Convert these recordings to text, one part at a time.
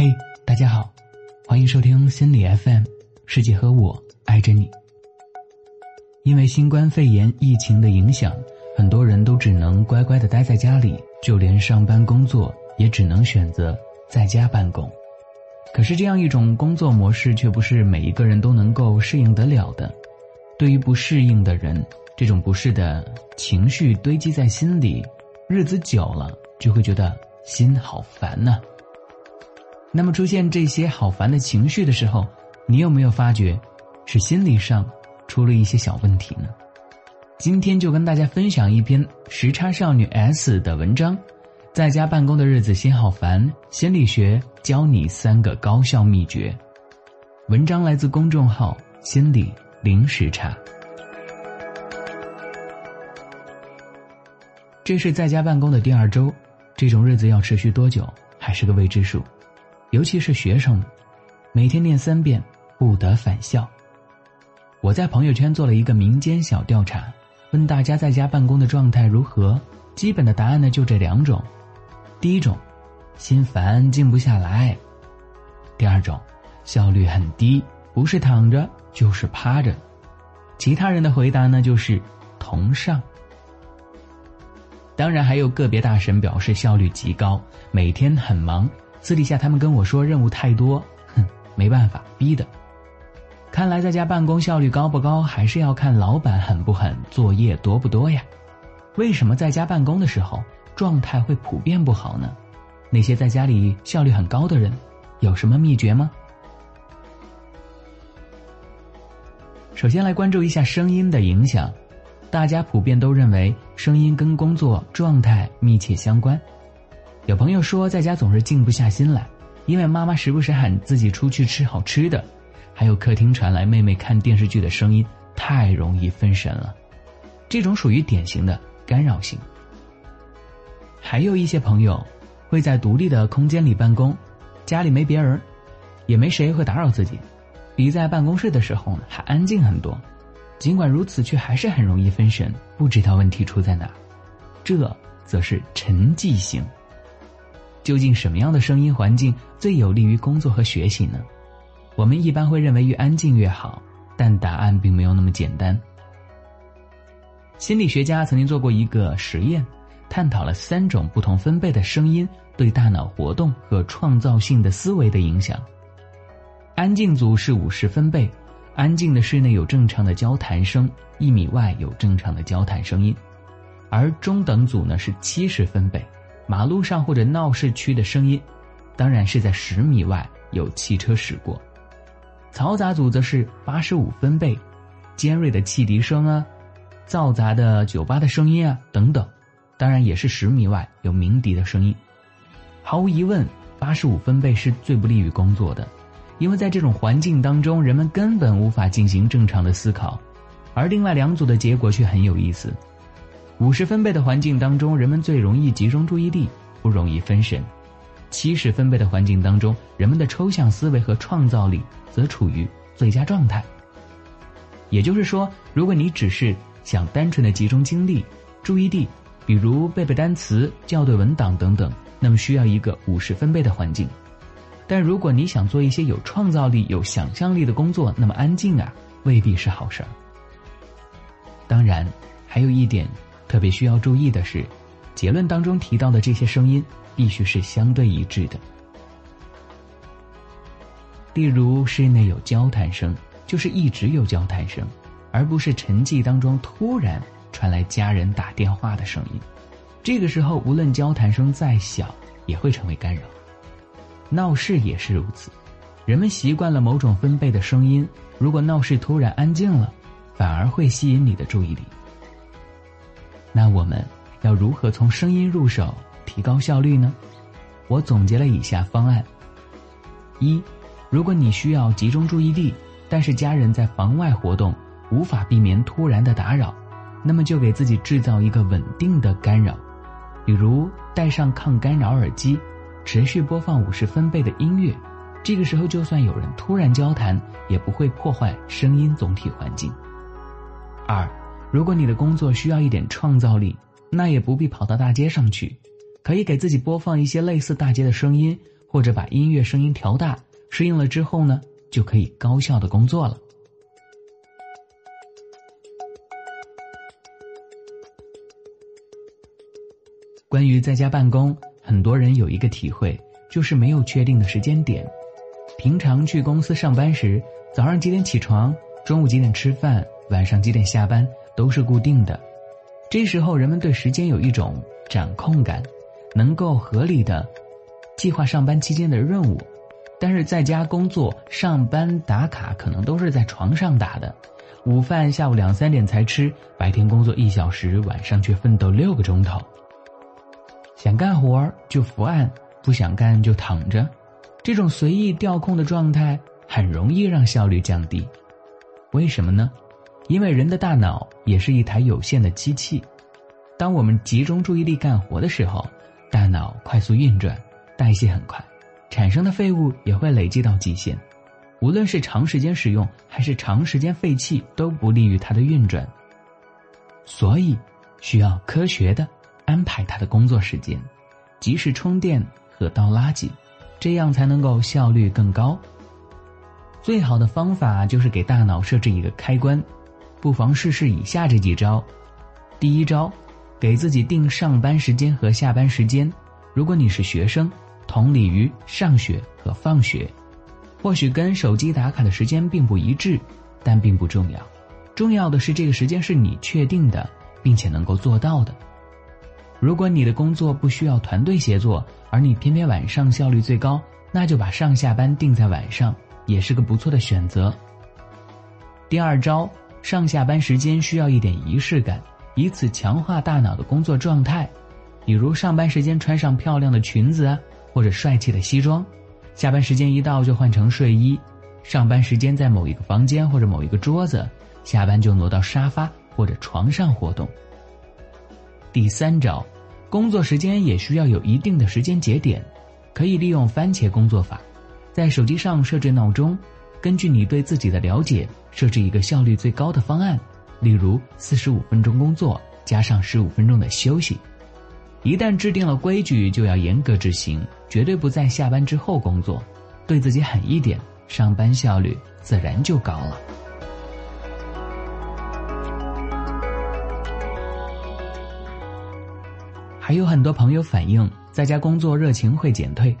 嘿，大家好，欢迎收听心理 FM，世界和我爱着你。因为新冠肺炎疫情的影响，很多人都只能乖乖的待在家里，就连上班工作也只能选择在家办公。可是这样一种工作模式，却不是每一个人都能够适应得了的。对于不适应的人，这种不适的情绪堆积在心里，日子久了就会觉得心好烦呐。那么出现这些好烦的情绪的时候，你有没有发觉，是心理上出了一些小问题呢？今天就跟大家分享一篇时差少女 S 的文章，在家办公的日子心好烦，心理学教你三个高效秘诀。文章来自公众号心理零时差。这是在家办公的第二周，这种日子要持续多久还是个未知数。尤其是学生，每天念三遍不得返校。我在朋友圈做了一个民间小调查，问大家在家办公的状态如何。基本的答案呢就这两种：第一种，心烦静不下来；第二种，效率很低，不是躺着就是趴着。其他人的回答呢就是同上。当然还有个别大神表示效率极高，每天很忙。私底下他们跟我说任务太多，哼，没办法，逼的。看来在家办公效率高不高，还是要看老板狠不狠，作业多不多呀。为什么在家办公的时候状态会普遍不好呢？那些在家里效率很高的人，有什么秘诀吗？首先来关注一下声音的影响，大家普遍都认为声音跟工作状态密切相关。有朋友说，在家总是静不下心来，因为妈妈时不时喊自己出去吃好吃的，还有客厅传来妹妹看电视剧的声音，太容易分神了。这种属于典型的干扰性。还有一些朋友会在独立的空间里办公，家里没别人，也没谁会打扰自己，比在办公室的时候还安静很多。尽管如此，却还是很容易分神，不知道问题出在哪。这则是沉寂性。究竟什么样的声音环境最有利于工作和学习呢？我们一般会认为越安静越好，但答案并没有那么简单。心理学家曾经做过一个实验，探讨了三种不同分贝的声音对大脑活动和创造性的思维的影响。安静组是五十分贝，安静的室内有正常的交谈声，一米外有正常的交谈声音，而中等组呢是七十分贝。马路上或者闹市区的声音，当然是在十米外有汽车驶过。嘈杂组则是八十五分贝，尖锐的汽笛声啊，嘈杂的酒吧的声音啊等等，当然也是十米外有鸣笛的声音。毫无疑问，八十五分贝是最不利于工作的，因为在这种环境当中，人们根本无法进行正常的思考。而另外两组的结果却很有意思。五十分贝的环境当中，人们最容易集中注意力，不容易分神；七十分贝的环境当中，人们的抽象思维和创造力则处于最佳状态。也就是说，如果你只是想单纯的集中精力、注意力，比如背背单词、校对文档等等，那么需要一个五十分贝的环境；但如果你想做一些有创造力、有想象力的工作，那么安静啊，未必是好事儿。当然，还有一点。特别需要注意的是，结论当中提到的这些声音必须是相对一致的。例如，室内有交谈声，就是一直有交谈声，而不是沉寂当中突然传来家人打电话的声音。这个时候，无论交谈声再小，也会成为干扰。闹市也是如此，人们习惯了某种分贝的声音，如果闹市突然安静了，反而会吸引你的注意力。那我们要如何从声音入手提高效率呢？我总结了以下方案：一，如果你需要集中注意力，但是家人在房外活动，无法避免突然的打扰，那么就给自己制造一个稳定的干扰，比如戴上抗干扰耳机，持续播放五十分贝的音乐，这个时候就算有人突然交谈，也不会破坏声音总体环境。二。如果你的工作需要一点创造力，那也不必跑到大街上去，可以给自己播放一些类似大街的声音，或者把音乐声音调大，适应了之后呢，就可以高效的工作了。关于在家办公，很多人有一个体会，就是没有确定的时间点。平常去公司上班时，早上几点起床，中午几点吃饭，晚上几点下班，都是固定的。这时候，人们对时间有一种掌控感，能够合理的计划上班期间的任务。但是在家工作上班打卡，可能都是在床上打的，午饭下午两三点才吃，白天工作一小时，晚上却奋斗六个钟头。想干活就伏案，不想干就躺着，这种随意调控的状态很容易让效率降低。为什么呢？因为人的大脑也是一台有限的机器，当我们集中注意力干活的时候，大脑快速运转，代谢很快，产生的废物也会累积到极限。无论是长时间使用还是长时间废弃，都不利于它的运转。所以，需要科学的。安排他的工作时间，及时充电和倒垃圾，这样才能够效率更高。最好的方法就是给大脑设置一个开关，不妨试试以下这几招。第一招，给自己定上班时间和下班时间。如果你是学生，同理于上学和放学，或许跟手机打卡的时间并不一致，但并不重要。重要的是这个时间是你确定的，并且能够做到的。如果你的工作不需要团队协作，而你偏偏晚上效率最高，那就把上下班定在晚上，也是个不错的选择。第二招，上下班时间需要一点仪式感，以此强化大脑的工作状态。比如上班时间穿上漂亮的裙子啊，或者帅气的西装；下班时间一到就换成睡衣。上班时间在某一个房间或者某一个桌子，下班就挪到沙发或者床上活动。第三招，工作时间也需要有一定的时间节点，可以利用番茄工作法，在手机上设置闹钟，根据你对自己的了解设置一个效率最高的方案，例如四十五分钟工作加上十五分钟的休息。一旦制定了规矩，就要严格执行，绝对不在下班之后工作，对自己狠一点，上班效率自然就高了。还有很多朋友反映，在家工作热情会减退。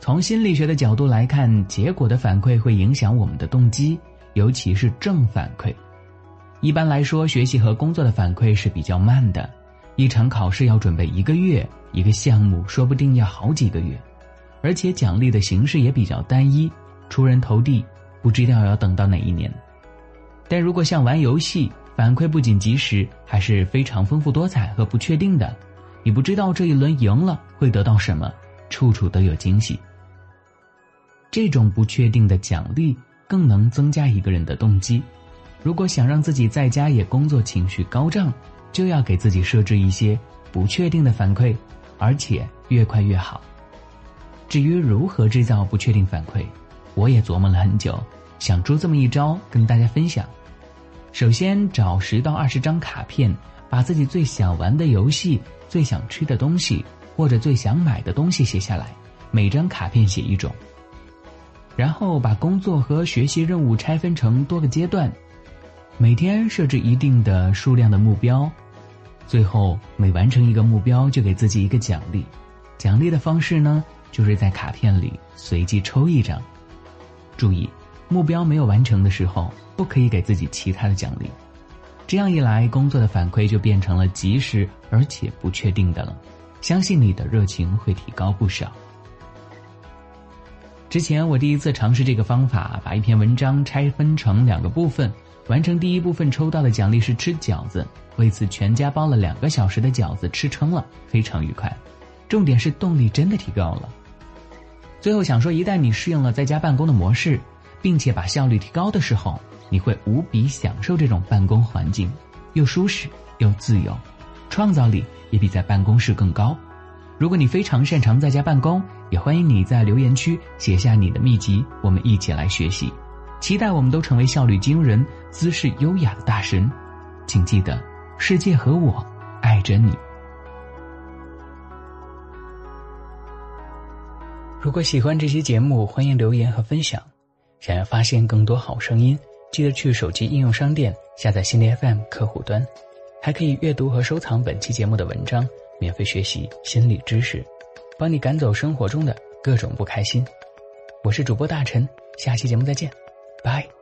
从心理学的角度来看，结果的反馈会影响我们的动机，尤其是正反馈。一般来说，学习和工作的反馈是比较慢的。一场考试要准备一个月，一个项目说不定要好几个月，而且奖励的形式也比较单一，出人头地，不知道要等到哪一年。但如果像玩游戏，反馈不仅及时，还是非常丰富多彩和不确定的。你不知道这一轮赢了会得到什么，处处都有惊喜。这种不确定的奖励更能增加一个人的动机。如果想让自己在家也工作情绪高涨，就要给自己设置一些不确定的反馈，而且越快越好。至于如何制造不确定反馈，我也琢磨了很久，想出这么一招跟大家分享。首先找十到二十张卡片，把自己最想玩的游戏。最想吃的东西或者最想买的东西写下来，每张卡片写一种。然后把工作和学习任务拆分成多个阶段，每天设置一定的数量的目标，最后每完成一个目标就给自己一个奖励。奖励的方式呢，就是在卡片里随机抽一张。注意，目标没有完成的时候，不可以给自己其他的奖励。这样一来，工作的反馈就变成了及时而且不确定的了。相信你的热情会提高不少。之前我第一次尝试这个方法，把一篇文章拆分成两个部分，完成第一部分抽到的奖励是吃饺子，为此全家包了两个小时的饺子，吃撑了，非常愉快。重点是动力真的提高了。最后想说，一旦你适应了在家办公的模式，并且把效率提高的时候。你会无比享受这种办公环境，又舒适又自由，创造力也比在办公室更高。如果你非常擅长在家办公，也欢迎你在留言区写下你的秘籍，我们一起来学习。期待我们都成为效率惊人、姿势优雅的大神。请记得，世界和我爱着你。如果喜欢这期节目，欢迎留言和分享。想要发现更多好声音，记得去手机应用商店下载心理 FM 客户端，还可以阅读和收藏本期节目的文章，免费学习心理知识，帮你赶走生活中的各种不开心。我是主播大陈，下期节目再见，拜。